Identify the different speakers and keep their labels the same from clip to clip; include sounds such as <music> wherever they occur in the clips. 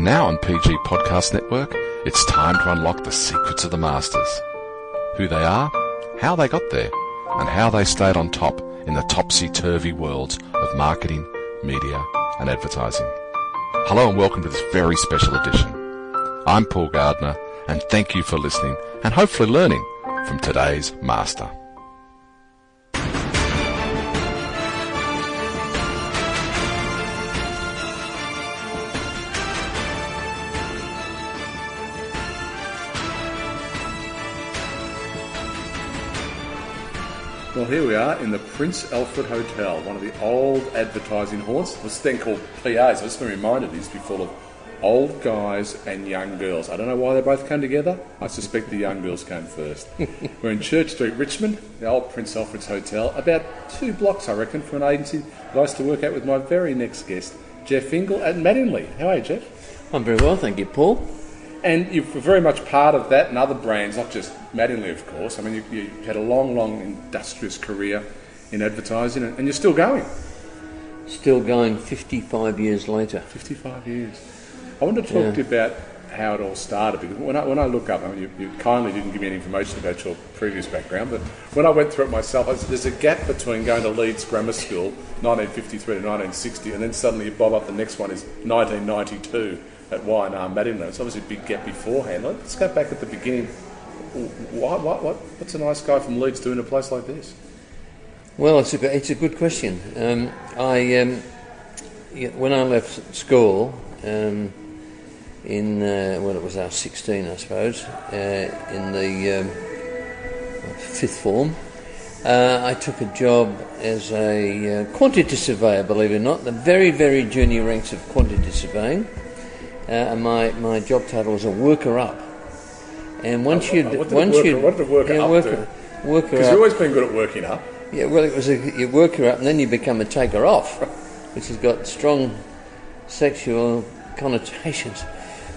Speaker 1: And now on PG Podcast Network, it's time to unlock the secrets of the masters. Who they are, how they got there, and how they stayed on top in the topsy-turvy worlds of marketing, media, and advertising. Hello and welcome to this very special edition. I'm Paul Gardner, and thank you for listening and hopefully learning from today's master.
Speaker 2: Here we are in the Prince Alfred Hotel, one of the old advertising haunts. This thing called PAs. I've just been reminded to be full of old guys and young girls. I don't know why they both came together. I suspect the young girls came first. <laughs> We're in Church Street, Richmond, the old Prince Alfred's Hotel, about two blocks, I reckon, from an agency that I used to work at with my very next guest, Jeff Ingle at Mattingly. How are you, Jeff?
Speaker 3: I'm very well, thank you, Paul.
Speaker 2: And you're very much part of that and other brands, not just Mattingly, of course. I mean, you, you had a long, long, industrious career in advertising, and, you're still going.
Speaker 3: Still going 55 years later.
Speaker 2: 55 years. I want to talk
Speaker 3: Yeah.
Speaker 2: to you about how it all started because when I, when I look up, I mean, you, you kindly didn't give me any information about your previous background, but when I went through it myself, I said, there's a gap between going to Leeds Grammar School, 1953 to 1960, and then suddenly you bob up, the next one is 1992 at Y&R Mattingly. It's obviously a big gap beforehand. Let's go back at the beginning. Why, what, what, what's a nice guy from Leeds doing in a place like this?
Speaker 3: Well, it's a, it's a good question. Um, I, um, when I left school, um, in, uh, well, it was our 16, I suppose, uh, in the um, fifth form, uh, I took a job as a uh, quantity surveyor, believe it or not, the very, very junior ranks of quantity surveying. Uh, and my, my job title was a worker up. And once you
Speaker 2: a
Speaker 3: once you
Speaker 2: what did a worker
Speaker 3: yeah,
Speaker 2: up
Speaker 3: worker, worker
Speaker 2: Because you've always been good at working up.
Speaker 3: Yeah, well, it was a you work her up and then you become a taker off, <laughs> which has got strong sexual connotations.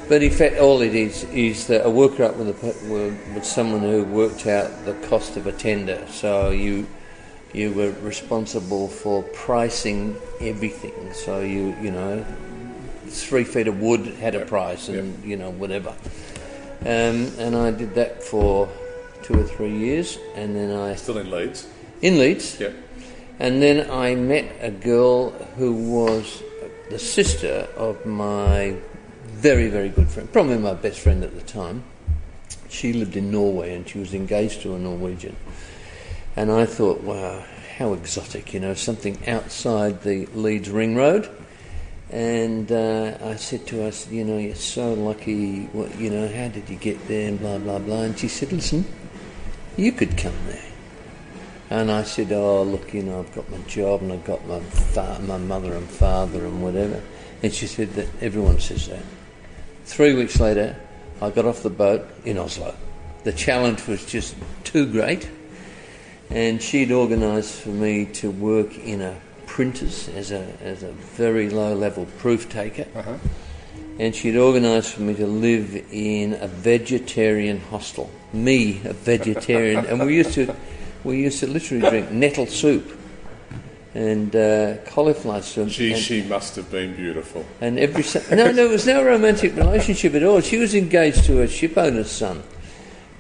Speaker 3: But in fact, all it is is that a worker up with, a, with someone who worked out the cost of a tender. So you you were responsible for pricing everything. So you you know three feet of wood had a price, and you know whatever. Um, and I did that for two or three years, and then I
Speaker 2: Still in Leeds.
Speaker 3: in Leeds.
Speaker 2: Yep.
Speaker 3: And then I met a girl who was the sister of my very, very good friend, probably my best friend at the time. She lived in Norway and she was engaged to a Norwegian. And I thought, wow, how exotic, you know, something outside the Leeds Ring Road. And uh, I said to her, you know, you're so lucky, what, you know, how did you get there and blah, blah, blah. And she said, listen, you could come there. And I said, "Oh, look, you know, I've got my job and I've got my fa- my mother and father and whatever." And she said that everyone says that. Three weeks later, I got off the boat in Oslo. The challenge was just too great, and she'd organised for me to work in a printers as a as a very low level proof taker. And she'd organised for me to live in a vegetarian hostel. Me, a vegetarian, and we used to, we used to literally drink nettle soup and uh, cauliflower soup.
Speaker 2: Gee,
Speaker 3: and,
Speaker 2: she must have been beautiful.
Speaker 3: and every no, no, it was no romantic relationship at all. She was engaged to a ship owner's son,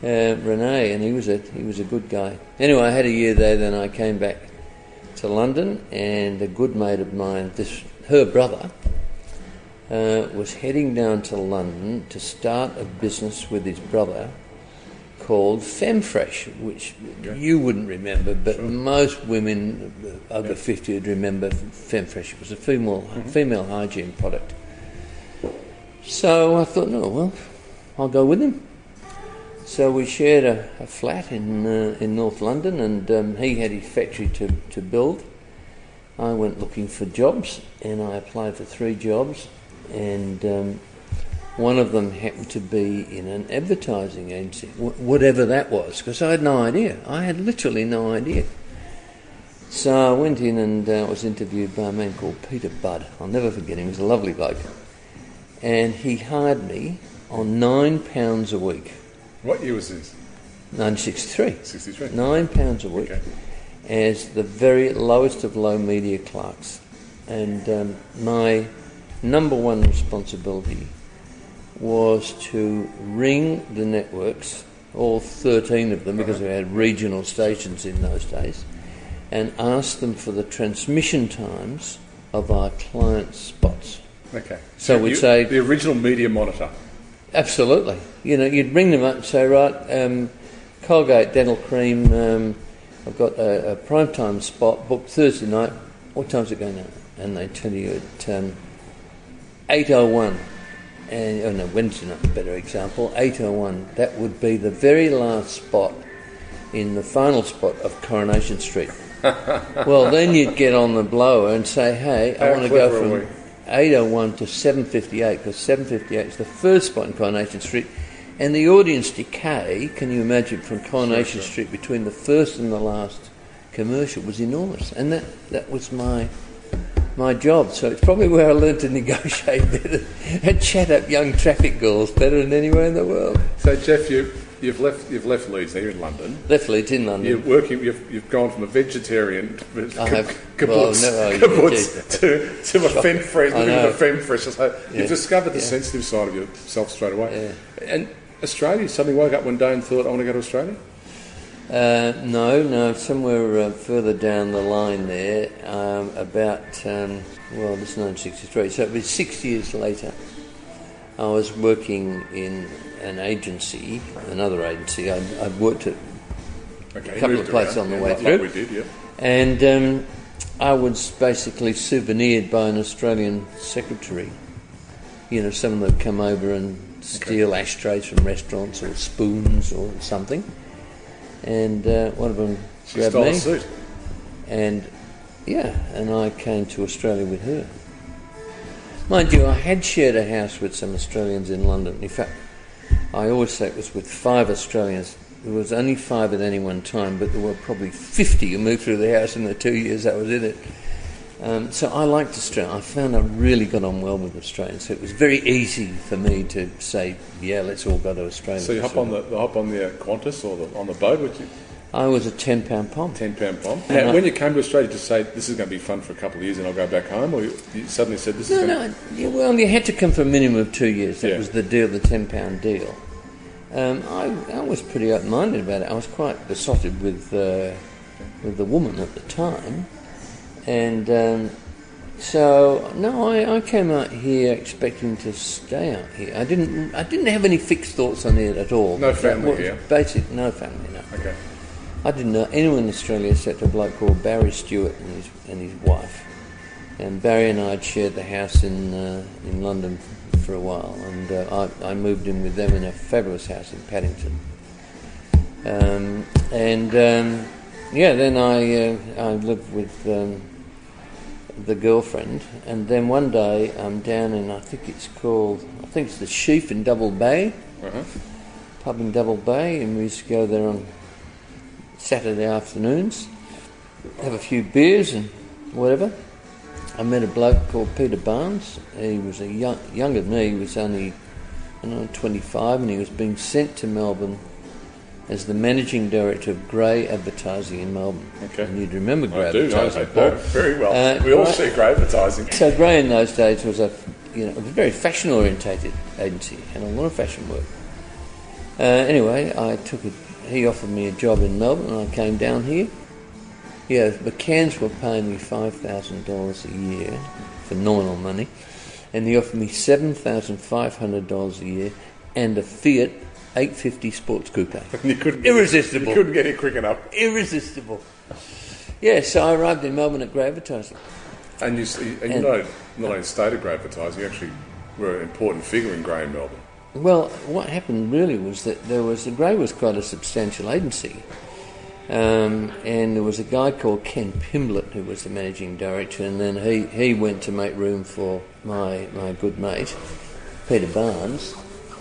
Speaker 3: uh, Rene, and he was a he was a good guy. Anyway, I had a year there. Then I came back to London, and a good mate of mine, this her brother, uh, was heading down to London to start a business with his brother called Femfresh, which you wouldn't remember, but most women over 50 would remember Femfresh. It was a female, female hygiene product. So I thought, no, well, I'll go with him. So we shared a, a flat in uh, in North London, and um, he had his factory to, to build. I went looking for jobs, and I applied for three jobs, and um, one of them happened to be in an advertising agency, wh- whatever that was, because I had no idea. I had literally no idea. So I went in and uh, was interviewed by a man called Peter Budd. I'll never forget him. He was a lovely bloke, and he hired me on nine pounds a week.
Speaker 2: What year was this?
Speaker 3: 1963.
Speaker 2: 63.
Speaker 3: Nine pounds a week
Speaker 2: Okay.
Speaker 3: as the very lowest of low media clerks. And um, my number one responsibility was to ring the networks, all 13 of them, because we had regional stations in those days, and ask them for the transmission times of our client spots.
Speaker 2: Okay.
Speaker 3: So we'd
Speaker 2: you-
Speaker 3: say-
Speaker 2: the original media monitor.
Speaker 3: Absolutely. You know, you'd ring them up and say, right, um, Colgate Dental Cream, um, I've got a, a prime time spot booked Thursday night. What time's it going out? And they tell you at um, 8.01. And, oh no, Wednesday night, a better example, 8.01. That would be the very last spot in the final spot of Coronation Street. <laughs> well, then you'd get on the blower and say, hey, I want to go from? 801 to 758 because 758 is the first spot in Coronation Street. And the audience decay, can you imagine, from Coronation
Speaker 2: Sure, sure.
Speaker 3: Street between the first and the last commercial was enormous. And that, that was my my job. So it's probably where I learned to <laughs> negotiate better and chat up young traffic girls better than anywhere in the world.
Speaker 2: So Jeff, you you've left you've left Leeds. Now you're in London.
Speaker 3: Left Leeds in London.
Speaker 2: You're working. You've, you've gone from a vegetarian
Speaker 3: I have-
Speaker 2: kibbutz,
Speaker 3: well, no,
Speaker 2: kibbutz to, to a
Speaker 3: Femfresh.
Speaker 2: Looking
Speaker 3: know.
Speaker 2: a Femfresh. So
Speaker 3: Yeah.
Speaker 2: you've discovered the
Speaker 3: Yeah.
Speaker 2: sensitive side of yourself straight away. And Australia, you suddenly woke up one day and thought, I want to go to Australia.
Speaker 3: Uh, no, no, somewhere uh, further down the line there, um, about, um, well, this is 1963, so it was six years later. I was working in an agency, another agency. I'd, I'd worked at,
Speaker 2: Okay,
Speaker 3: Couple of places
Speaker 2: around,
Speaker 3: on the
Speaker 2: yeah,
Speaker 3: way through.
Speaker 2: We did, yeah.
Speaker 3: and um, I was basically souvenired by an Australian secretary. You know, someone that would come over and steal ashtrays from restaurants or spoons or something. And uh, one of them
Speaker 2: She
Speaker 3: grabbed me.
Speaker 2: a.
Speaker 3: And yeah, and I came to Australia with her. Mind you, I had shared a house with some Australians in London. In fact, I always say it was with five Australians. There was only five at any one time, but there were probably 50 who moved through the house in the two years I was in it. Um, so I liked Australia. I found I really got on well with Australians. So it was very easy for me to say, yeah, let's all go to Australia.
Speaker 2: So you hop on the, hop on the uh, Qantas or the, on the boat with you,
Speaker 3: I was a £10 pom.
Speaker 2: ten pound bomb.
Speaker 3: And
Speaker 2: Now,
Speaker 3: I-
Speaker 2: when you came to Australia, to say this is going to be fun for a couple of years and I'll go back home, or you, you suddenly said this is
Speaker 3: No,
Speaker 2: going
Speaker 3: no. yeah, Well, you had to come for a minimum of two years. That
Speaker 2: Yeah.
Speaker 3: was the deal, the ten pound deal. Um, I, I was pretty open minded about it. I was quite besotted with uh, with the woman at the time, and um, so no, I, I came out here expecting to stay out here. I didn't. I didn't have any fixed thoughts on it at all.
Speaker 2: No family here?
Speaker 3: Basic, no family. No.
Speaker 2: Okay.
Speaker 3: I didn't know anyone in Australia except a bloke called Barry Stewart and his, and his wife. And Barry and I had shared the house in uh, in London for a while, and uh, I, I moved in with them in a fabulous house in Paddington. Um, and um, yeah, then I uh, I lived with um, the girlfriend, and then one day I'm down in I think it's called I think it's the Sheaf in Double Bay
Speaker 2: Uh-huh.
Speaker 3: pub in Double Bay, and we used to go there on Saturday afternoons, have a few beers and whatever. I met a bloke called Peter Barnes. He was a young, younger than me. He was only, I don't know, 25, and he was being sent to Melbourne as the managing director of Grey Advertising in Melbourne.
Speaker 2: Okay.
Speaker 3: And you'd remember Grey
Speaker 2: I do. I
Speaker 3: Advertising.
Speaker 2: very well.
Speaker 3: Uh,
Speaker 2: we all
Speaker 3: right.
Speaker 2: see Grey advertising.
Speaker 3: So Grey in those days was a, you know, a very fashion orientated agency, and a lot of fashion work. Uh, anyway, I took a, he offered me a job in Melbourne, and I came down here. Yeah, McCann's were paying me five thousand dollars a year for nominal money, and he offered me seven thousand five hundred dollars a year and a Fiat 850 Sports Coupe. <laughs>
Speaker 2: You couldn't
Speaker 3: Irresistible.
Speaker 2: You couldn't get it quick enough.
Speaker 3: Irresistible. Yeah, so I arrived in Melbourne at Grey
Speaker 2: And you, see- and you
Speaker 3: And-
Speaker 2: know, not only stayed at Grey you actually were an important figure in Grey Melbourne.
Speaker 3: Well, what happened really was that there was the Grey was quite a substantial agency, um, and there was a guy called Ken Pimblett who was the managing director, and then he, he went to make room for my my good mate Peter Barnes,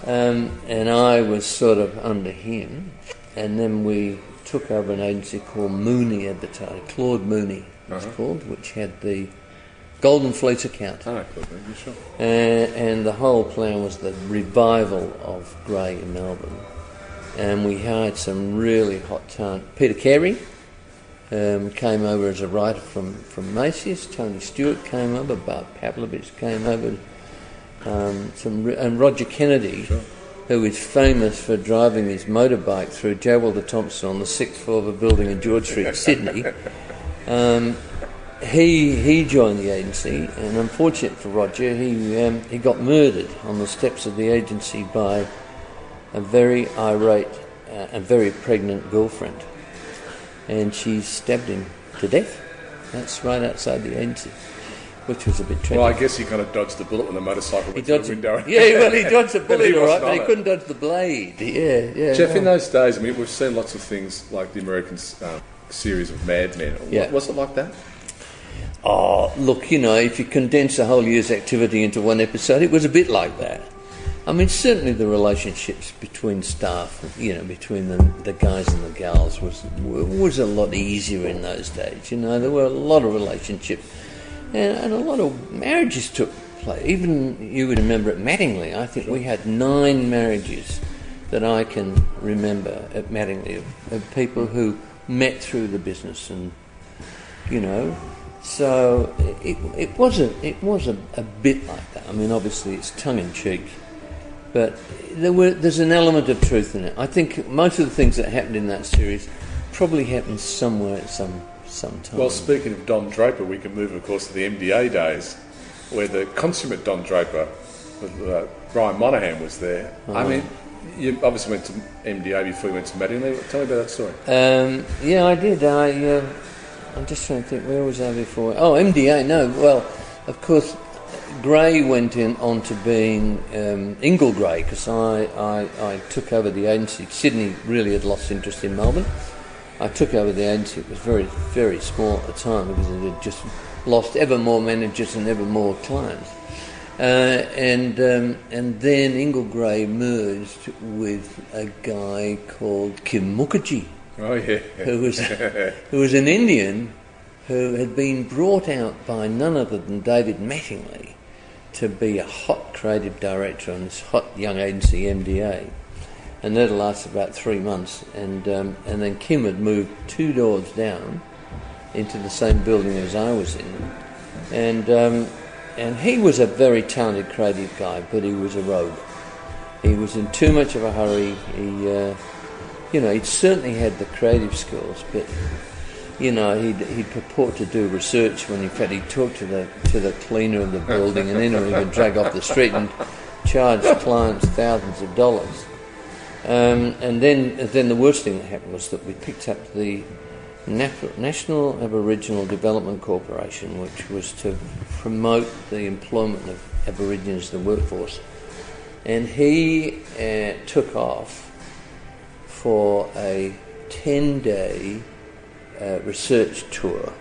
Speaker 3: um, and I was sort of under him, and then we took over an agency called Mooney Advertising, Claude Mooney was
Speaker 2: Uh-huh.
Speaker 3: called, which had the Golden Fleece account.
Speaker 2: Sure.
Speaker 3: Uh, and the whole plan was the revival of Grey in Melbourne. And we hired some really hot talent. Peter Carey um, came over as a writer from, from Macy's. Tony Stewart came over. Bart Pavlovich came over Um, some and Roger Kennedy, who is famous for driving his motorbike through J. Walter Thompson on the sixth floor of a building in George Street, Sydney. <laughs> Um, he he joined the agency, and unfortunate for Roger, he um, he got murdered on the steps of the agency by a very irate uh, and very pregnant girlfriend, and she stabbed him to death. That's right outside the agency, which was a bit tragic.
Speaker 2: Well, I guess he kind of dodged the bullet when the motorcycle went
Speaker 3: dodged
Speaker 2: through the window.
Speaker 3: Yeah, well, he <laughs> dodged the bullet, all right, but he
Speaker 2: it.
Speaker 3: couldn't dodge the blade. Yeah, yeah.
Speaker 2: Jeff,
Speaker 3: no.
Speaker 2: in those days, I mean, we've seen lots of things like the American um, series of Mad Men.
Speaker 3: Yeah.
Speaker 2: Was it like that?
Speaker 3: Oh, look, you know, if you condense a whole year's activity into one episode, it was a bit like that. I mean, certainly the relationships between staff, you know, between the, the guys and the gals was was a lot easier in those days. You know, there were a lot of relationships, and, and a lot of marriages took place. Even you would remember at Mattingly, I think we had nine marriages that I can remember at Mattingly of, of people who met through the business and you know. So it, it was a it was a, a bit like that. I mean, obviously it's tongue in cheek, but there were there's an element of truth in it. I think most of the things that happened in that series probably happened somewhere at some some time.
Speaker 2: Well, speaking of Don Draper, we can move, of course, to the MDA days, where the consummate Don Draper, uh, Brian Monahan, was there. I mean, you obviously went to MDA before you went to Mattingly. Tell me about that story.
Speaker 3: Um, yeah, I did. I, uh, I'm just trying to think, where was I before? Oh, MDA, no. Well, of course, Grey went in on to being um, Ingle Grey because I, I, I took over the agency. Sydney really had lost interest in Melbourne. I took over the agency. It was very, very small at the time because it had just lost ever more managers and ever more clients. Uh, and um, and then Ingle Grey merged with a guy called Kim Mukherjee,
Speaker 2: Oh, yeah.
Speaker 3: who was who was an Indian who had been brought out by none other than David Mattingly to be a hot creative director on this hot young agency MDA, and that lasted about three months. And um, and then Kim had moved two doors down into the same building as I was in, and um, and he was a very talented creative guy, but he was a rogue. He was in too much of a hurry. He, uh, you know, he'd certainly had the creative skills, but you know, he'd, he'd purport to do research when in fact he'd talk to the to the cleaner of the building, and then he would drag off the street and charge clients thousands of dollars. Um, and then, then the worst thing that happened was that we picked up the National Aboriginal Development Corporation, which was to promote the employment of Aborigines in the workforce. And he uh, took off for a 10 day uh, research tour.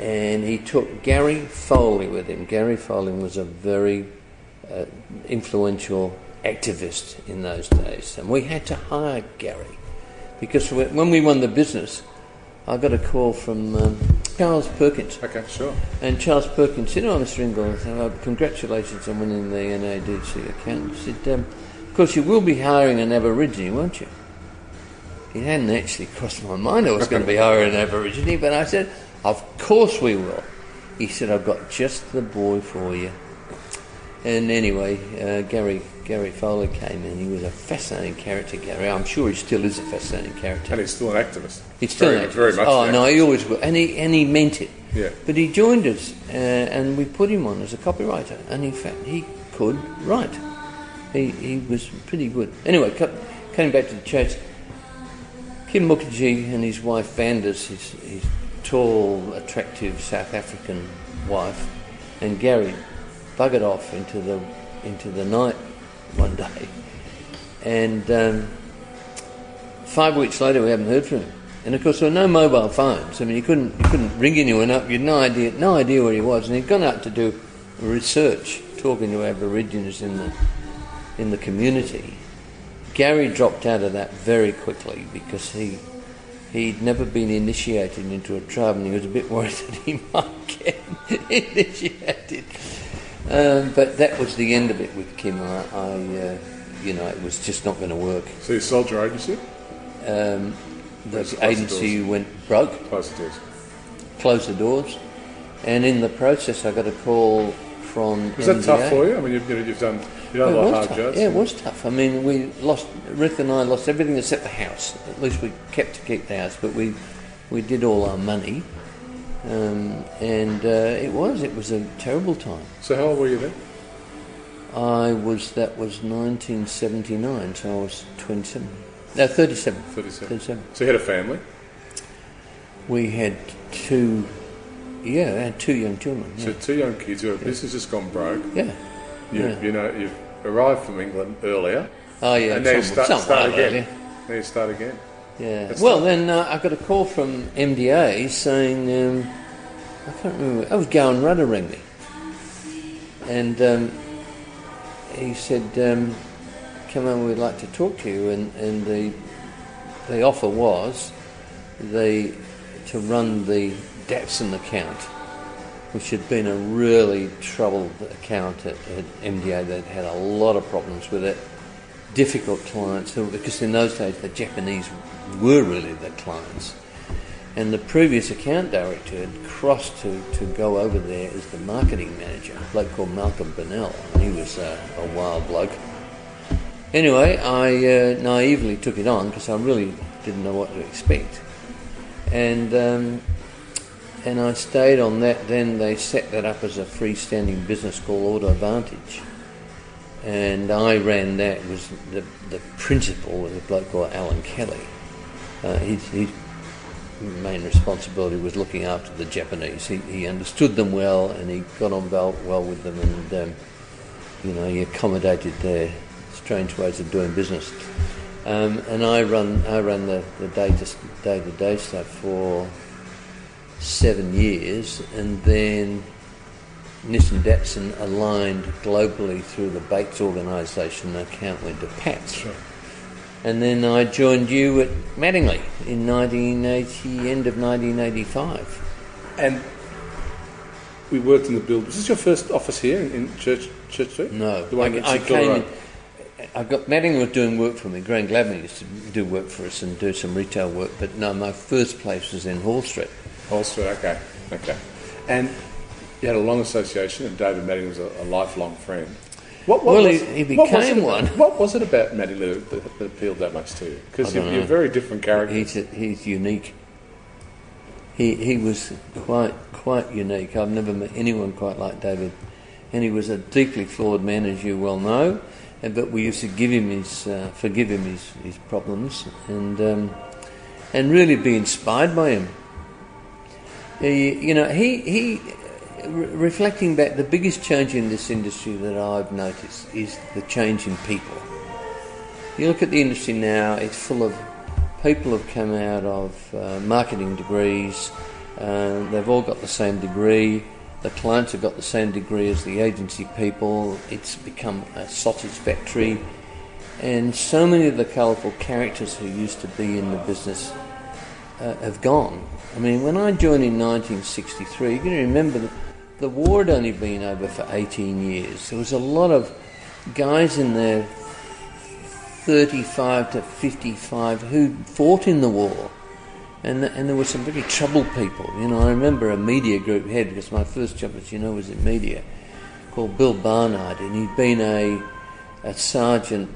Speaker 3: And he took Gary Foley with him. Gary Foley was a very uh, influential activist in those days. And we had to hire Gary because when we won the business, I got a call from um, Charles Perkins.
Speaker 2: Okay, sure.
Speaker 3: And Charles Perkins said, Oh, Mr. Ingalls, uh, congratulations on winning the NADC account. He said, um, Of course, you will be hiring an Aborigine, won't you? It hadn't actually crossed my mind I was going to be hiring an Aborigine, but I said, Of course we will. He said, I've got just the boy for you. And anyway, uh, Gary Gary Foley came in. He was a fascinating character, Gary. I'm sure he still is a fascinating character.
Speaker 2: And he's still an activist.
Speaker 3: He's still
Speaker 2: very,
Speaker 3: an activist.
Speaker 2: very much.
Speaker 3: Oh no,
Speaker 2: activist.
Speaker 3: he always will, and he and he meant it.
Speaker 2: Yeah.
Speaker 3: But he joined us, uh, and we put him on as a copywriter, and in fact, he could write. He he was pretty good. Anyway, co- coming back to the chase, Kim Mukherjee and his wife Vanders, his, his tall, attractive South African wife, and Gary buggered off into the into the night <laughs> one day, and. Um, Five weeks later, we haven't heard from him. And of course, there were no mobile phones. I mean, you couldn't you couldn't ring anyone up. You had no idea no idea where he was. And he'd gone out to do research, talking to Aborigines in the in the community. Gary dropped out of that very quickly because he he'd never been initiated into a tribe, and he was a bit worried <laughs> that he might get <laughs> initiated. Um, but that was the end of it with Kim. I, I uh, you know, it was just not going to work.
Speaker 2: So you sold your agency?
Speaker 3: Um, the
Speaker 2: Close the
Speaker 3: agency went broke,
Speaker 2: Close it is.
Speaker 3: closed the doors, and in the process, I got a call from.
Speaker 2: Was that tough for you? I mean, you've, you know, you've done done
Speaker 3: It
Speaker 2: lot
Speaker 3: was
Speaker 2: hard
Speaker 3: tough.
Speaker 2: jobs.
Speaker 3: Yeah, it was tough. I mean, we lost. Ruth and I lost everything except the house. At least we kept to keep the house, but we we did all our money, um, and uh, it was it was a terrible time.
Speaker 2: So how old were you then?
Speaker 3: I was that was 1979, so I was 27. No, 37.
Speaker 2: 37.
Speaker 3: 37.
Speaker 2: So you had a family.
Speaker 3: We had two. Yeah, I had two young children. Yeah.
Speaker 2: So two young kids who have business just gone broke.
Speaker 3: yeah.
Speaker 2: You,
Speaker 3: Yeah.
Speaker 2: you know, you've arrived from England earlier,
Speaker 3: Oh yeah.
Speaker 2: and now you
Speaker 3: some-
Speaker 2: start, start again.
Speaker 3: earlier.
Speaker 2: Now you start again.
Speaker 3: Yeah.
Speaker 2: That's
Speaker 3: well,
Speaker 2: tough.
Speaker 3: then uh, I got a call from MDA saying um, I can't remember. I was Gowan Rudder rang me, and um, he said, um, "Come on, we'd like to talk to you." And, and the the offer was the to run the Datsun account, which had been a really troubled account at, at MDA. They'd had a lot of problems with it difficult clients because in those days the Japanese were really the clients. And the previous account director had crossed to, to go over there as the marketing manager, a bloke called Malcolm Burnell, and he was uh, a wild bloke. Anyway, I uh, naively took it on because I really didn't know what to expect. And um, and I stayed on that. Then they set that up as a freestanding business called Auto Vantage and I ran that. Was the the principal was a bloke called Alan Kelly. Uh, his, main responsibility was looking after the Japanese. He, he understood them well, and he got on well, well with them, and um, you know he accommodated their strange ways of doing business. Um, and I run I ran the, the day to day to day stuff for seven years, and then Nissan Datsun aligned globally through the Bates organisation. The account went to Bates. And then I joined you at Mattingly in 1980, end of 1985.
Speaker 2: And we worked in the build. Was this your first office here in, Church Church Street?
Speaker 3: No,
Speaker 2: the one
Speaker 3: I, I came. In, I got Mattingly was doing work for me. Graham Glavin used to do work for us and do some retail work. But no, my first place was in Hall Street.
Speaker 2: Street, okay, okay. And you had a long association, and David Matting was a, a lifelong friend. What,
Speaker 3: Well,
Speaker 2: was,
Speaker 3: he- he
Speaker 2: what was
Speaker 3: became
Speaker 2: it
Speaker 3: one.
Speaker 2: about- What was it about Matting that, that, that appealed that much to you? Because you're, you're
Speaker 3: know.
Speaker 2: very different character.
Speaker 3: He's he's unique. He he was quite quite unique. I've never met anyone quite like David, and he was a deeply flawed man, as you well know. And, but we used to give him his uh, forgive him his, his problems, and um, and really be inspired by him. He, you know, he he. Re- reflecting back, the biggest change in this industry that I've noticed is the change in people. You look at the industry now; it's full of people have come out of uh, marketing degrees. Uh, they've all got the same degree. The clients have got the same degree as the agency people. It's become a sausage factory. And so many of the colourful characters who used to be in the business uh, have gone. I mean, when I joined in 1963, you can remember that the war had only been over for 18 years. There was a lot of guys in their 35 to 55 who fought in the war. And, and there were some very troubled people. You know, I remember a media group head, because my first job, as you know, was in media, called Bill Barnard, and he'd been a, a sergeant,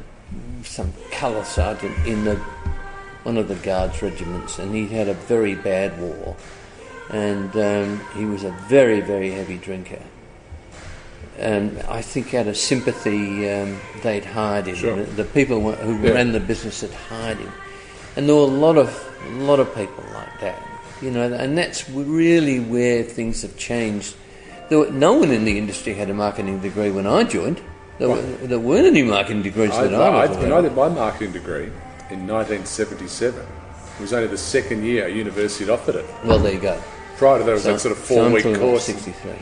Speaker 3: some colour sergeant in the one of the guards regiments, and he'd had a very bad war, and um, he was a very, very heavy drinker. And I think out of sympathy, um, they'd hired him.
Speaker 2: Sure.
Speaker 3: The, the people who
Speaker 2: Yeah.
Speaker 3: ran the business had hired him, and there were a lot of, a lot of people like that. You know, and that's really where things have changed. There were, no one in the industry had a marketing degree when I joined. There, were, there weren't any marketing degrees
Speaker 2: I,
Speaker 3: that I was
Speaker 2: I,
Speaker 3: aware
Speaker 2: when I did my marketing degree in 1977, it was only the second year a university had offered it.
Speaker 3: Well, there you go.
Speaker 2: Prior to that, it was that sort of
Speaker 3: so
Speaker 2: four-week course.
Speaker 3: 63.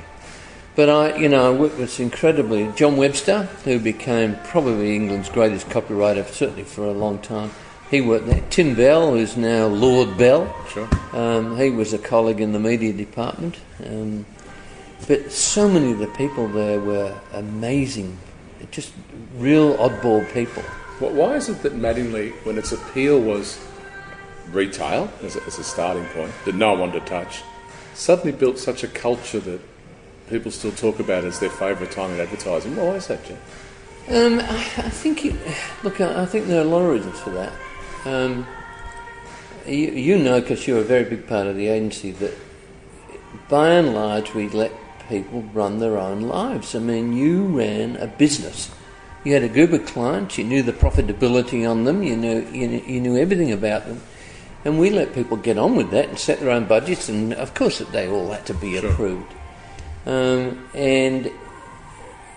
Speaker 3: But I, you know, I worked with incredibly John Webster, who became probably England's greatest copywriter, certainly for a long time. He worked there. Tim Bell, who's now Lord Bell,
Speaker 2: Sure.
Speaker 3: um, he was a colleague in the media department. Um, but so many of the people there were amazing, just real oddball people.
Speaker 2: Wh- Why is it that Mattingly, when its appeal was retail as a, as a starting point that no one wanted to touch, suddenly built such a culture that people still talk about as their favourite time in advertising. Why is that, Jeff?
Speaker 3: Um, I, I think it, look, I, I think there are a lot of reasons for that. Um, you, you know, because you're a very big part of the agency, that by and large we let people run their own lives. I mean, you ran a business. You had a group of clients. You knew the profitability on them. You knew you knew, you knew everything about them, and we let people get on with that and set their own budgets. And of course, they all had to be
Speaker 2: Sure.
Speaker 3: approved. Um, and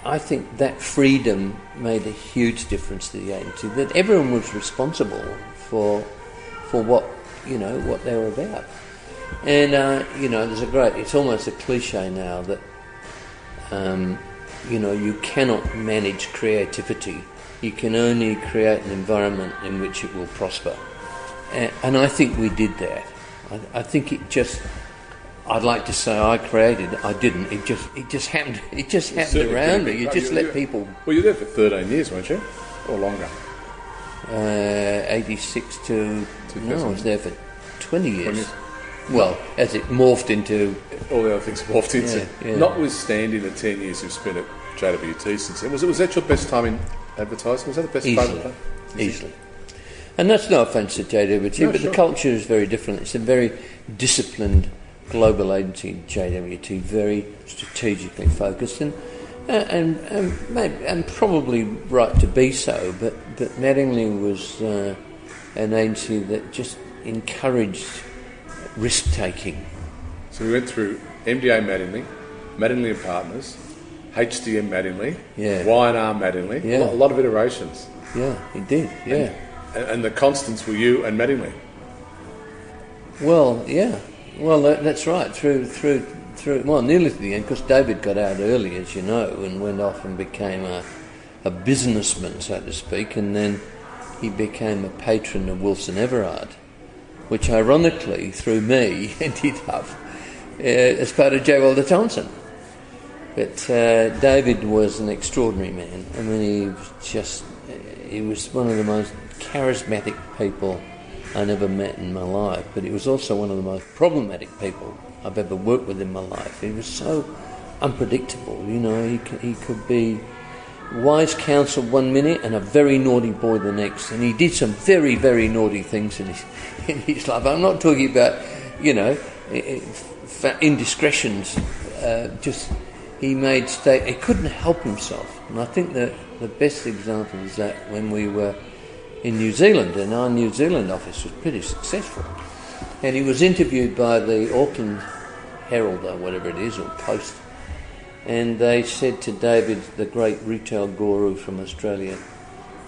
Speaker 3: I think that freedom made a huge difference to the agency. That everyone was responsible for for what you know what they were about. And uh, you know, there's a great. It's almost a cliche now that um, you know you cannot manage creativity. You can only create an environment in which it will prosper. And, and I think we did that. I, I think it just. I'd like to say I created. it. I didn't. It just. It just happened. <laughs> It just happened around me. You just
Speaker 2: you-
Speaker 3: let
Speaker 2: you-
Speaker 3: people.
Speaker 2: Well, you were there for 13 years, weren't you? Or longer?
Speaker 3: Uh, 86 to. No, I was there for 20 years.
Speaker 2: 20 years.
Speaker 3: Well, as it morphed into.
Speaker 2: All the other things morphed into.
Speaker 3: Yeah, yeah.
Speaker 2: Notwithstanding the 10 years you've spent at JWT since then, was, it, was that your best time in advertising? Was that the best
Speaker 3: Easily.
Speaker 2: time?
Speaker 3: Easily. And that's no offence to JWT,
Speaker 2: No,
Speaker 3: but
Speaker 2: sure.
Speaker 3: the culture is very different. It's a very disciplined global agency, JWT, very strategically focused, and uh, and and, maybe, and probably right to be so. But but Mattingly was uh, an agency that just encouraged risk taking.
Speaker 2: So we went through MDA Mattingly, Mattingly and Partners, HDM Mattingly,
Speaker 3: Yeah.
Speaker 2: Y&R Mattingly,
Speaker 3: Yeah.
Speaker 2: a, lot, of iterations.
Speaker 3: Yeah, he did. Yeah.
Speaker 2: And, and the constants were you and Mattingly.
Speaker 3: Well, yeah. Well, that, that's right. Through, through, through. Well, nearly to the end, because David got out early, as you know, and went off and became a, a businessman, so to speak, and then he became a patron of Wilson Everard, which ironically, through me, <laughs> ended up uh, as part of J. Walter Thompson. But uh, David was an extraordinary man. I mean, he was just, he was one of the most charismatic people I never met in my life, but he was also one of the most problematic people I've ever worked with in my life. He was so unpredictable, you know, he, he could be wise counsel one minute and a very naughty boy the next. And he did some very, very naughty things in his, <laughs> in his life. I'm not talking about, you know, indiscretions. Uh, just he made state. He couldn't help himself. And I think that the best example is that when we were in New Zealand, and our New Zealand office was pretty successful. And he was interviewed by the Auckland Herald or whatever it is, or Post, and they said to David, the great retail guru from Australia,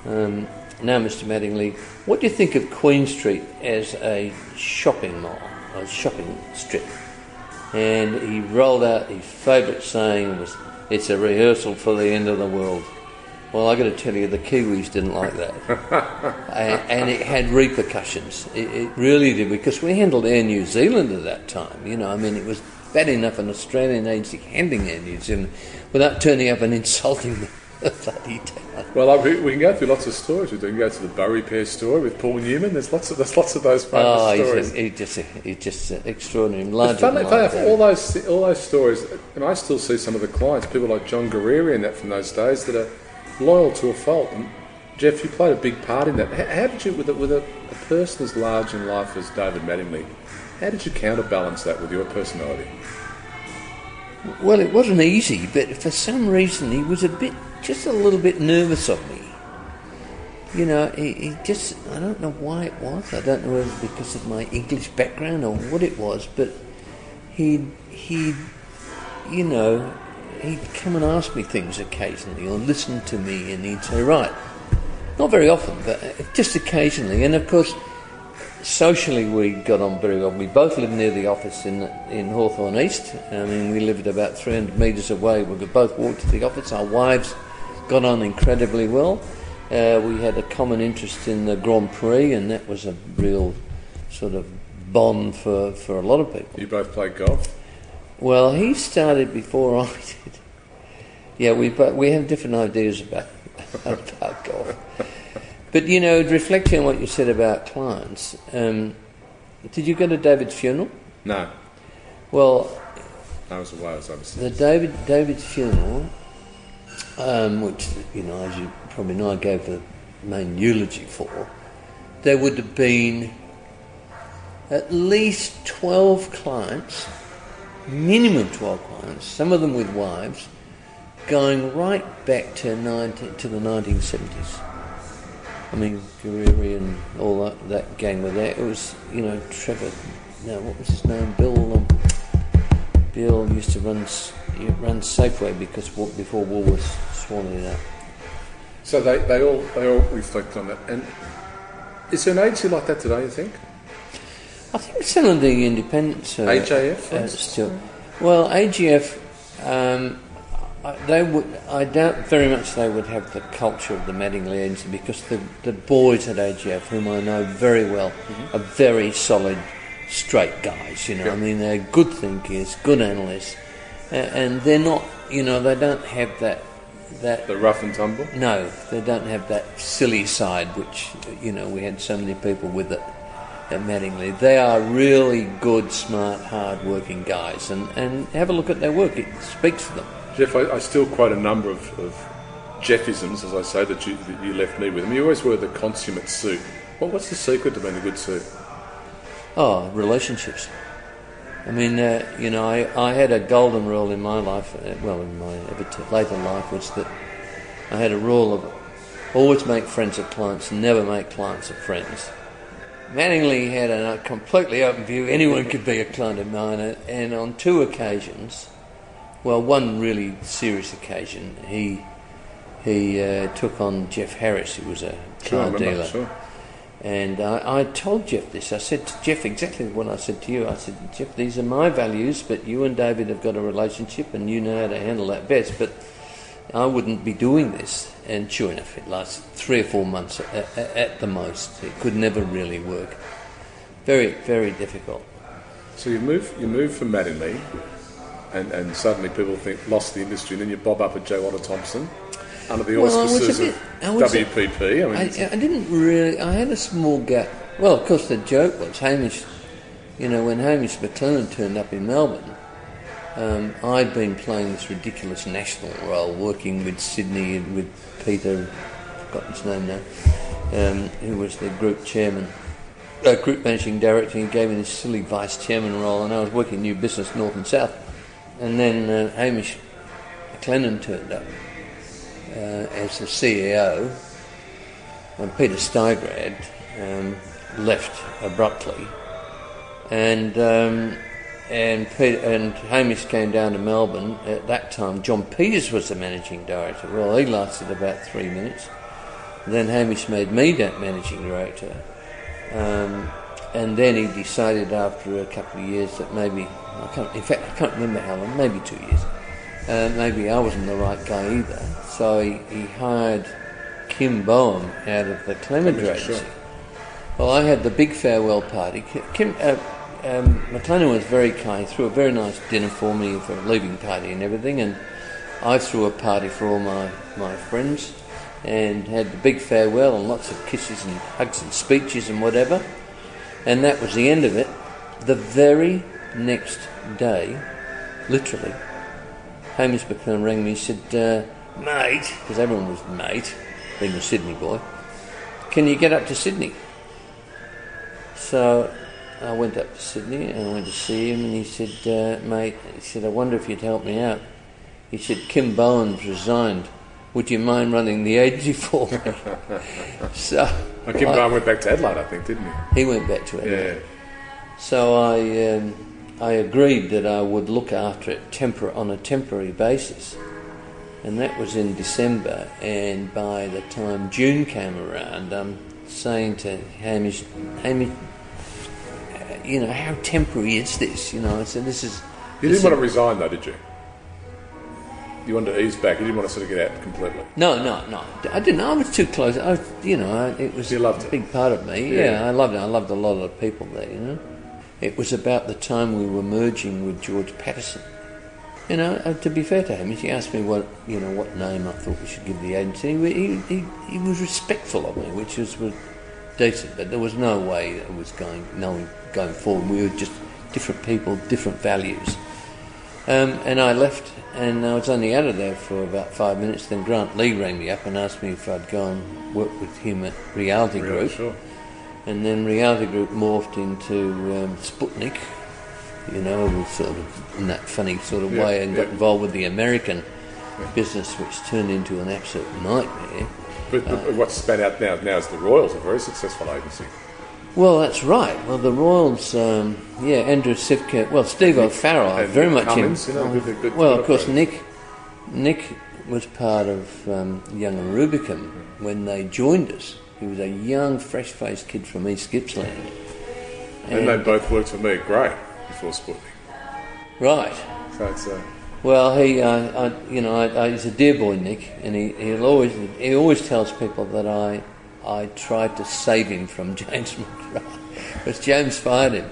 Speaker 3: um, now, Mr. Mattingly, what do you think of Queen Street as a shopping mall, a shopping strip? And he rolled out his favourite saying was, "It's a rehearsal for the end of the world." Well, I got to tell you, the Kiwis didn't like that, <laughs> and, and it had repercussions. It, it really did because we handled Air New Zealand at that time. You know, I mean, it was bad enough an Australian agency handling Air New Zealand without turning up and insulting the <laughs> bloody town.
Speaker 2: Well, I, we, we can go through lots of stories. We can go to the Bow Repair story with Paul Newman. There's lots of there's lots of those famous
Speaker 3: Oh,
Speaker 2: stories.
Speaker 3: he's, just he's just extraordinary, larger
Speaker 2: funny,
Speaker 3: than life.
Speaker 2: all those all those stories, and I still see some of the clients, people like John Guerreri and that from those days, that are loyal to a fault. And Jeff, you played a big part in that. How, how did you, with a, with a, a person as large in life as David Mattingly, how did you counterbalance that with your personality?
Speaker 3: Well, it wasn't easy, but for some reason he was a bit, just a little bit nervous of me. You know, he, he just, I don't know why it was. I don't know whether it was because of my English background or what it was, but he, he, you know, he'd come and ask me things occasionally or listen to me and he'd say, right, not very often, but just occasionally. And of course, socially we got on very well. We both lived near the office in in Hawthorn East. I mean, we lived about 300 metres away. We could both walk to the office. Our wives got on incredibly well. Uh, we had a common interest in the Grand Prix, and that was a real sort of bond for, for a lot of people.
Speaker 2: You both played golf.
Speaker 3: Well, he started before I <laughs> did. Yeah, we we have different ideas about about golf. But you know, reflecting on what you said about clients, um, did you go to David's funeral?
Speaker 2: No.
Speaker 3: Well,
Speaker 2: I was away, I was overseas.
Speaker 3: the David David's funeral, um, which you know, as you probably know, I gave the main eulogy for. There would have been at least twelve clients, minimum twelve clients. Some of them with wives, going right back to 19, to the nineteen seventies. I mean, Guriri and all that, that gang were there. It was, you know, Trevor. now what was his name? Bill. Um, Bill used to run ran Safeway because before Woolworths swallowed it up.
Speaker 2: So they, they all they all reflect on that. And is there an agency like that today? You think?
Speaker 3: I think some of the independents. Uh,
Speaker 2: AJF,
Speaker 3: uh, still. Well, AJF. Um, I- they would. I doubt very much they would have the culture of the Mattingly agency because the the boys at AJF, whom I know very well, are very solid, straight guys. You know, I mean, they're good thinkers, good analysts, uh, and they're not. You know, they don't have that that
Speaker 2: The rough and tumble.
Speaker 3: no, they don't have that silly side, which you know we had so many people with it at Mattingly. They are really good, smart, hard-working guys, and, and have a look at their work. It speaks for them.
Speaker 2: Jeff, I, I still quote a number of, of Jeffisms, as I say, that you, that you left me with. I mean, you always were the consummate suit. Well, what's the secret to being a good suit?
Speaker 3: Oh, relationships. I mean, uh, you know, I, I had a golden rule in my life, uh, well, in my later life, was that I had a rule of always make friends of clients, never make clients of friends. Mattingly had a completely open view. Anyone could be a client of mine, and- and on two occasions, well, one really serious occasion, he he uh, took on Jeff Harris, who was a
Speaker 2: Sure,
Speaker 3: car
Speaker 2: remember,
Speaker 3: dealer.
Speaker 2: Sure.
Speaker 3: And I, I told Jeff this. I said to Jeff exactly what I said to you. I said, Jeff, these are my values, but you and David have got a relationship and you know how to handle that best. But I wouldn't be doing this. And sure enough, it lasted three or four months at, at, at the most. It could never really work. Very, very difficult.
Speaker 2: So you move, you move from Mattingly, and, and suddenly people think lost the industry, and then you bob up at J. Walter Thompson under the
Speaker 3: Well,
Speaker 2: auspices
Speaker 3: bit-
Speaker 2: of WPP. I mean,
Speaker 3: I, I didn't really. I had a small gap. Well, of course, the joke was Hamish. You know, when Hamish McLennan turned up in Melbourne, um, I'd been playing this ridiculous national role, working with Sydney and with Peter, I've forgotten his name now, um, who was the group chairman, uh, group managing director. And he gave me this silly vice chairman role, and I was working new business north and south. And then uh, Hamish McLennan turned up uh, as the CEO, and Peter Steigrad um, left abruptly, and um, and Peter, and Hamish came down to Melbourne. At that time, John Peters was the managing director. Well, he lasted about three minutes. Then Hamish made me that managing director, um, and then he decided after a couple of years that maybe I can't. In fact, I can't remember how long. Maybe two years. Uh, maybe I wasn't the right guy either. So he, he hired Kim Boehm out of the Clemenger agency.
Speaker 2: sure.
Speaker 3: Well, I had the big farewell party. Ki- Kim, uh, um, McLennan was very kind. He threw a very nice dinner for me for a leaving party and everything, and I threw a party for all my, my friends and had the big farewell and lots of kisses and hugs and speeches and whatever. And that was the end of it. The very next day, literally, Hamish McLennan rang me and said, uh, mate, because everyone was mate, being a Sydney boy, can you get up to Sydney? So I went up to Sydney and I went to see him and he said, uh, mate, he said, I wonder if you'd help me out. He said, Kim Bowen's resigned. Would you mind running the agency <laughs> for me? so
Speaker 2: Well, Kim
Speaker 3: I-
Speaker 2: Brown went back to Adelaide, I think, didn't he?
Speaker 3: he went back to it.
Speaker 2: Yeah.
Speaker 3: So I, um, I agreed that I would look after it tempor- on a temporary basis. And that was in December. And by the time June came around, I'm saying to Hamish, Hamish, uh, you know, how temporary is this? You know, I said, this is.
Speaker 2: You didn't want to resign, though, did you? You wanted to ease back. You didn't want to sort of get out completely.
Speaker 3: No, no, no. I didn't. I was too close. I, was- you know, it was
Speaker 2: You loved
Speaker 3: a
Speaker 2: it.
Speaker 3: big part of me.
Speaker 2: Yeah.
Speaker 3: Yeah. I loved it. I loved a lot of the people there. You know, it was about the time we were merging with George Patterson. You know, uh, to be fair to him, he asked me what you know what name I thought we should give the agency. He he, he was respectful of me, which was, was decent, but there was no way that it was going no going forward. We were just different people, different values. Um, and I left, and I was only out of there for about five minutes. Then Grant Lee rang me up and asked me if I'd go and work with him at Reality
Speaker 2: Really,
Speaker 3: Group.
Speaker 2: sure.
Speaker 3: And then Reality Group morphed into um, Sputnik, you know, sort of in that funny sort of
Speaker 2: Yeah,
Speaker 3: way, and got involved with the American business, which turned into an absolute nightmare.
Speaker 2: But, but what's span out now, now is the Royals, a very successful agency.
Speaker 3: Well, that's right. Well, the Royals, um, yeah, Andrew Siwka, well, Steve O'Farrell, I very
Speaker 2: Nick
Speaker 3: much.
Speaker 2: Cummins,
Speaker 3: in-
Speaker 2: you know, good- good-
Speaker 3: well, of course. Nick, Nick was part of um, Young and Rubicam when they joined us. He was a young, fresh-faced kid from East Gippsland.
Speaker 2: And they both worked for me at Grey before Sputnik.
Speaker 3: right.
Speaker 2: So it's uh,
Speaker 3: Well, he, uh, I, you know, I, I, he's a dear boy, Nick, and he, he'll always, he always tells people that I, I tried to save him from <laughs> James McGrath, because James fired him,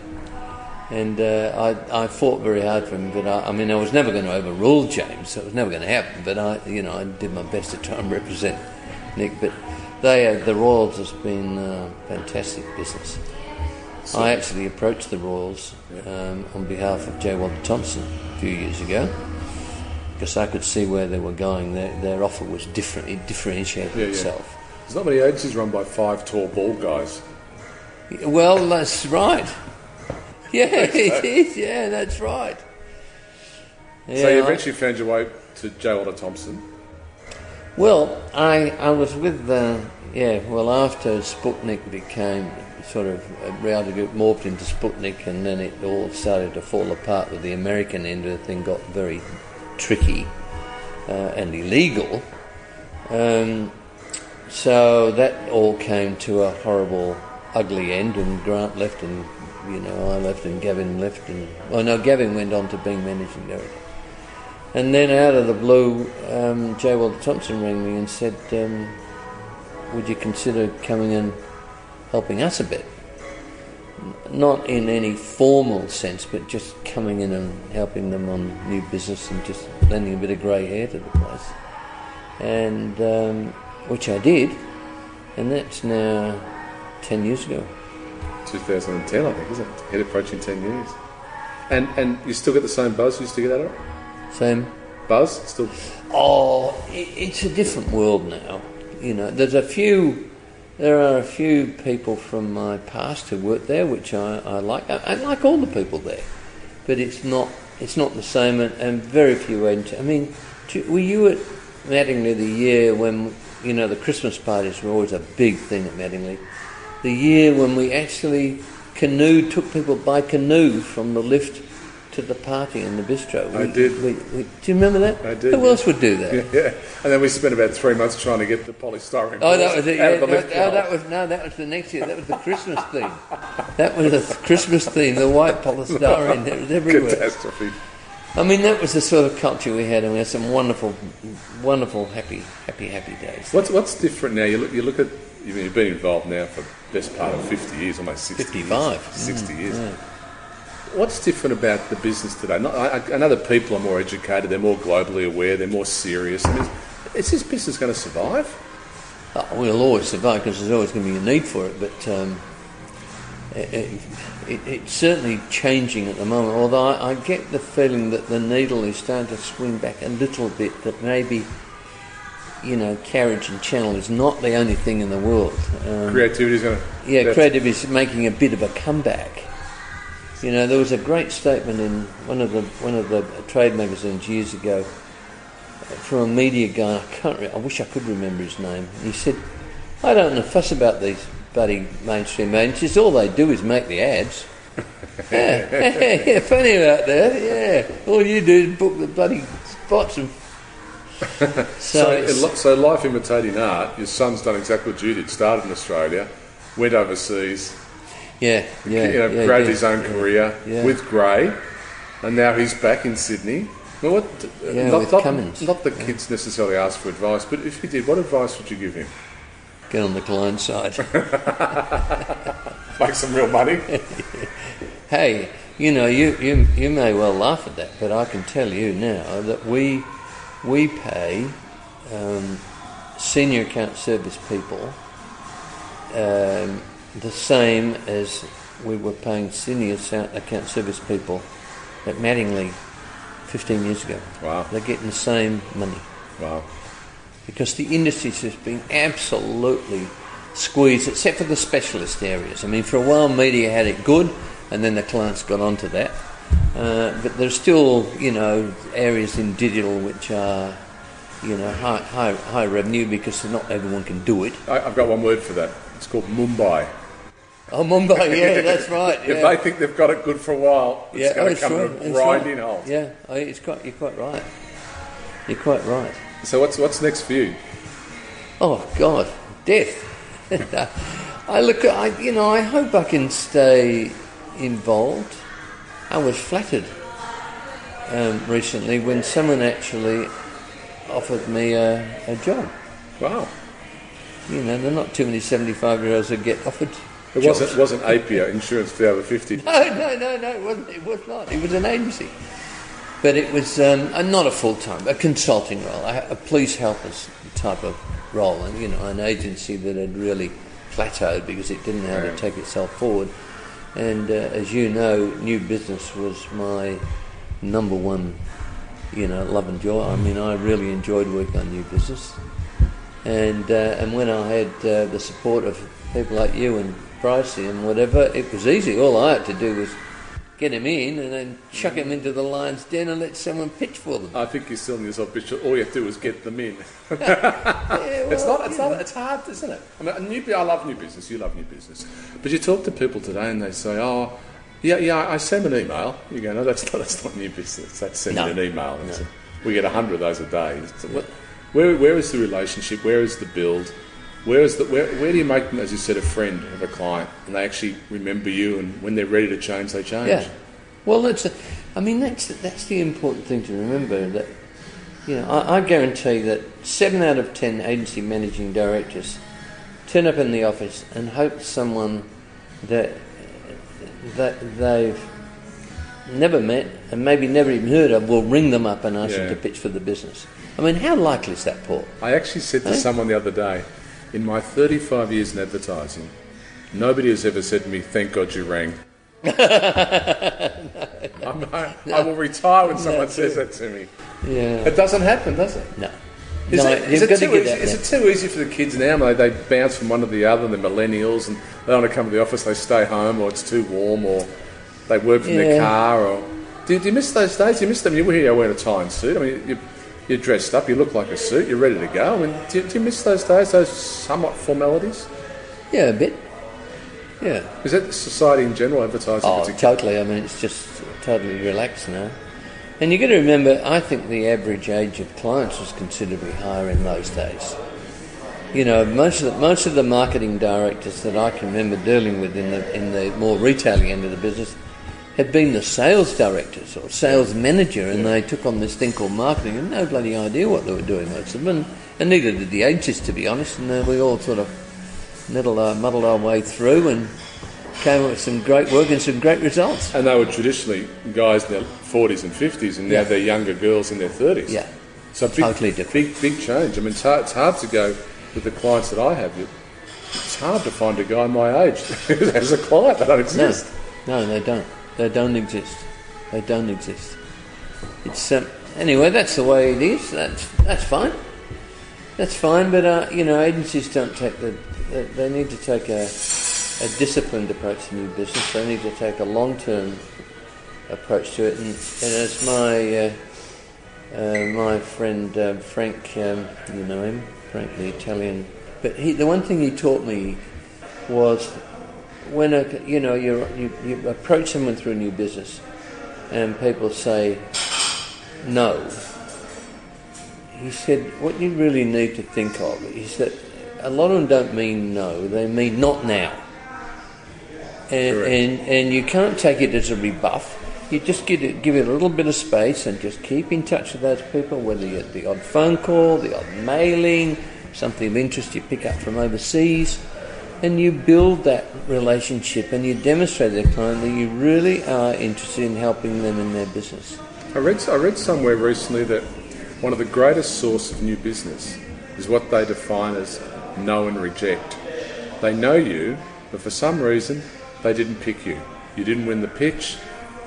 Speaker 3: and uh, I, I fought very hard for him. But I, I mean, I was never going to overrule James, so it was never going to happen. But I, you know, I did my best to try and represent Nick. But they, uh, the Royals, has been uh, fantastic business. I actually approached the Royals um, on behalf of J. Walter Thompson a few years ago because I could see where they were going. Their, their offer was different, it differentiated
Speaker 2: Yeah, yeah.
Speaker 3: itself.
Speaker 2: there's not many agencies run by five tall, bald guys.
Speaker 3: Well, that's right. <laughs> Yeah, it is. Yeah, that's right. Yeah,
Speaker 2: so you
Speaker 3: I-
Speaker 2: eventually found your way to J. Walter Thompson.
Speaker 3: Well, I, I was with the, yeah, well, after Sputnik became sort of, uh, reality group morphed into Sputnik and then it all started to fall apart with the American end of the thing got very tricky uh, and illegal. Um, so that all came to a horrible, ugly end and Grant left and, you know, I left and Gavin left and, oh no, Gavin went on to being managing director. And then out of the blue, um, J. Walter Thompson rang me and said, um, Would you consider coming and helping us a bit? Not in any formal sense, but just coming in and helping them on new business and just lending a bit of grey hair to the place. And um, which I did, and that's now 10 years ago.
Speaker 2: 2010, I think, isn't it? Head approaching 10 years. And and you still get the same buzz you used to get out of it?
Speaker 3: Same
Speaker 2: Buzz? Still.
Speaker 3: Oh, it, it's a different world now. You know, there's a few, there are a few people from my past who work there, which I, I like. I, I like all the people there, but it's not, it's not the same, and, and very few ent- I mean, do- were you at Mattingly the year when you know the Christmas parties were always a big thing at Mattingly? The year when we actually canoed, took people by canoe from the lift to the party in the bistro.
Speaker 2: I
Speaker 3: We-
Speaker 2: did.
Speaker 3: we- we- do you remember that?
Speaker 2: I did,
Speaker 3: Who
Speaker 2: yeah.
Speaker 3: else would do that? <laughs>
Speaker 2: Yeah. And then we spent about three months trying to get the polystyrene.
Speaker 3: Oh, that was it. Yeah,
Speaker 2: the
Speaker 3: no, no,
Speaker 2: oh,
Speaker 3: that was no, that was the next year. That was the Christmas theme. That was the Christmas theme. The white polystyrene. It was <laughs> everywhere.
Speaker 2: Catastrophe.
Speaker 3: I mean, that was the sort of culture we had, and we had some wonderful, wonderful, happy, happy, happy days.
Speaker 2: What's what's different now? You look, you look at you've been- involved now for the best part of fifty years, almost sixty.
Speaker 3: 55.
Speaker 2: Mm, years, sixty years. What's different about the business today? Not, I, I know that people are more educated, they're more globally aware, they're more serious. I mean, is this business going to survive?
Speaker 3: Oh, we'll always survive because there's always going to be a need for it, but um, it, it, it, it's certainly changing at the moment. Although I, I get the feeling that the needle is starting to swing back a little bit, that maybe, you know, carriage and channel is not the only thing in the world. Um,
Speaker 2: Creativity is going to.
Speaker 3: yeah, creative is making a bit of a comeback. You know, there was a great statement in one of the one of the trade magazines years ago uh, from a media guy. I can't. Re- I wish I could remember his name. He said, "I don't know fuss about these bloody mainstream agencies. All they do is make the ads." <laughs> yeah, yeah, funny about that. Yeah, all you do is book the bloody spots and. <laughs> so,
Speaker 2: So,
Speaker 3: it's-
Speaker 2: it lo- so life imitating art. Your son's done exactly what you did. Started in Australia, went overseas,
Speaker 3: yeah, yeah,
Speaker 2: you know,
Speaker 3: yeah,
Speaker 2: grabbed
Speaker 3: yeah.
Speaker 2: his own career with Grey, and now he's back in Sydney. Well, what,
Speaker 3: Yeah,
Speaker 2: not,
Speaker 3: with
Speaker 2: not,
Speaker 3: Cummins.
Speaker 2: not the kids necessarily ask for advice, but if he did, what advice would you give him?
Speaker 3: Get on the client side. <laughs> <laughs>
Speaker 2: Make some real money.
Speaker 3: Hey, you know, you, you, you may well laugh at that, but I can tell you now that we, we pay um, senior account service people um, the same as we were paying senior account service people at Mattingly 15 years ago.
Speaker 2: Wow.
Speaker 3: They're getting the same money
Speaker 2: Wow.
Speaker 3: because the industry has been absolutely squeezed, except for the specialist areas. I mean, for a while, media had it good, and then the clients got onto that. Uh, but there's still, you know, areas in digital which are, you know, high, high, high revenue because not everyone can do it.
Speaker 2: I, I've got one word for that. It's called Mumbai.
Speaker 3: Oh, Mumbai, <laughs> yeah, that's right.
Speaker 2: If they think they've got it good for a while, it's
Speaker 3: yeah,
Speaker 2: going
Speaker 3: oh,
Speaker 2: to come
Speaker 3: sure,
Speaker 2: to a grinding
Speaker 3: right.
Speaker 2: halt.
Speaker 3: Yeah, oh, it's quite, you're quite right. You're quite right.
Speaker 2: So what's what's next for you?
Speaker 3: Oh God, death. <laughs> I look at, I, you know, I hope I can stay involved. I was flattered um, recently when someone actually offered me a, a job.
Speaker 2: Wow.
Speaker 3: You know, there are not too many 75 year olds that get offered.
Speaker 2: It wasn't wasn't APIA insurance for the over fifty.
Speaker 3: No, no, no, no, it wasn't. It was not. It was an agency. But it was um, not a full time, a consulting role, a, a police helpers type of role, and you know, an agency that had really plateaued because it didn't know how to take itself forward. And uh, as you know, new business was my number one, you know, love and joy. I mean, I really enjoyed working on new business. And uh, and when I had uh, the support of people like you and Pricey and whatever, it was easy. All I had to do was get him in and then chuck him into the lion's den and let someone pitch for them.
Speaker 2: I think you're selling yourself, Bishop. All you have to do is get them in. <laughs>
Speaker 3: Yeah,
Speaker 2: It's not. It's not. It's hard, isn't it? I mean, new, I love new business. You love new business, but you talk to people today and they say, "Oh, yeah, yeah, I send an email." You go, "No, that's not. That's not new business. That's sending
Speaker 3: No.
Speaker 2: an email." It's a- we get a hundred of those a day. So what- where, where is the relationship? Where is the build? Where is the where, where do you make them, as you said, a friend of a client, and they actually remember you, and when they're ready to change, they change.
Speaker 3: Yeah. Well, that's. A, I mean, that's that's the important thing to remember. That you know, I, I guarantee that seven out of ten agency managing directors turn up in the office and hope someone that that they've never met and maybe never even heard of will ring them up and ask
Speaker 2: Yeah.
Speaker 3: them to pitch for the business. I mean, how likely is that, Paul?
Speaker 2: I actually said to
Speaker 3: Eh?
Speaker 2: someone the other day, in my 35 years in advertising, nobody has ever said to me, "Thank God you rang." <laughs> <laughs> I'm, I, I will retire when someone says that to me.
Speaker 3: Yeah.
Speaker 2: It doesn't happen, does it?
Speaker 3: No.
Speaker 2: Is,
Speaker 3: no,
Speaker 2: it, is, it too easy,
Speaker 3: that
Speaker 2: is it too easy for the kids now? They, they bounce from one to the other, they're millennials, and they don't want to come to the office, they stay home, or it's too warm, or they work from their car, or... Do, do you miss those days? Do you miss them? You were here wearing a tie and suit. I mean, you, you're dressed up, you look like a suit, you're ready to go. Mean, do, you- do you miss those days, those somewhat formalities?
Speaker 3: Yeah, a bit. Yeah.
Speaker 2: Is that society in general, advertising
Speaker 3: Oh, totally. I mean, it's just totally relaxed now. And you've got to remember, I think the average age of clients was considerably higher in those days. You know, most of the, most of the marketing directors that I can remember dealing with in the in the more retailing end of the business had been the sales directors or sales manager, and they took on this thing called marketing and no bloody idea what they were doing, most of them, and, and neither did the agents, to be honest. And uh, we all sort of muddled our, muddled our way through and came up with some great work and some great results.
Speaker 2: And they were traditionally guys in their 40s and 50s, and now
Speaker 3: Yeah.
Speaker 2: they're younger girls in their 30s.
Speaker 3: Yeah.
Speaker 2: So big,
Speaker 3: Totally different.
Speaker 2: Big, big change. I mean, it's hard, it's hard to go with the clients that I have. It's hard to find a guy my age <laughs> as a client. They don't
Speaker 3: No,
Speaker 2: exist.
Speaker 3: no, they don't. They don't exist. They don't exist. It's um, anyway. That's the way it is. That's that's fine. That's fine. But uh, you know, agencies don't take the. They, they need to take a, a disciplined approach to new business. They need to take a long-term approach to it. And, and as my uh, uh, my friend uh, Frank, um, you know him, Frank the Italian. But he, the one thing he taught me was when a, you know you you approach someone through a new business, and people say no. He said what you really need to think of is that a lot of them don't mean no; they mean not now. And
Speaker 2: Correct.
Speaker 3: and, and you can't take it as a rebuff. You just give it, give it a little bit of space and just keep in touch with those people, whether you get the odd phone call, the odd mailing, something of interest you pick up from overseas, and you build that relationship and you demonstrate to the client that you really are interested in helping them in their business.
Speaker 2: I read, I read somewhere recently that one of the greatest source of new business is what they define as know and reject. They know you, but for some reason they didn't pick you. You didn't win the pitch.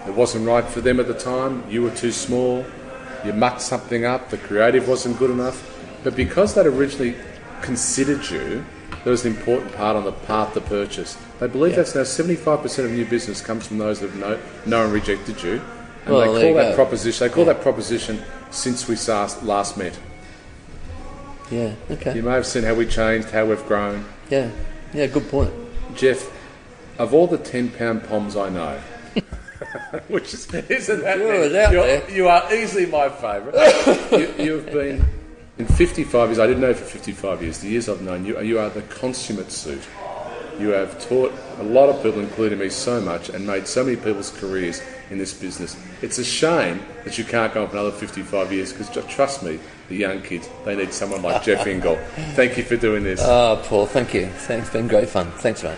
Speaker 2: It wasn't right for them at the time. You were too small. You mucked something up. The creative wasn't good enough. But because they'd originally considered you, there was an important part on the path to purchase. They believe
Speaker 3: Yeah.
Speaker 2: that's now 75% of new business comes from those that have know, know and rejected you. And
Speaker 3: Well,
Speaker 2: they call that
Speaker 3: go.
Speaker 2: proposition. They call
Speaker 3: Yeah.
Speaker 2: that proposition since we last met.
Speaker 3: Yeah. Okay.
Speaker 2: You may have seen how we changed, how we've grown.
Speaker 3: Yeah. Yeah. Good point.
Speaker 2: Jeff, of all the 10 pound poms I know, <laughs> which is, isn't that
Speaker 3: Sure,
Speaker 2: many?
Speaker 3: it's out
Speaker 2: You're-
Speaker 3: there.
Speaker 2: You are easily my favourite. <laughs> you, you've been, in 55 years, I didn't know for 55 years, the years I've known you, you are the consummate suit. You have taught a lot of people, including me, so much and made so many people's careers in this business. It's a shame that you can't go on for another 55 years because, trust me, the young kids, they need someone like Jeff <laughs> Ingle. Thank you for doing this.
Speaker 3: Oh, Paul, thank you. Thanks. Been great fun. Thanks, mate.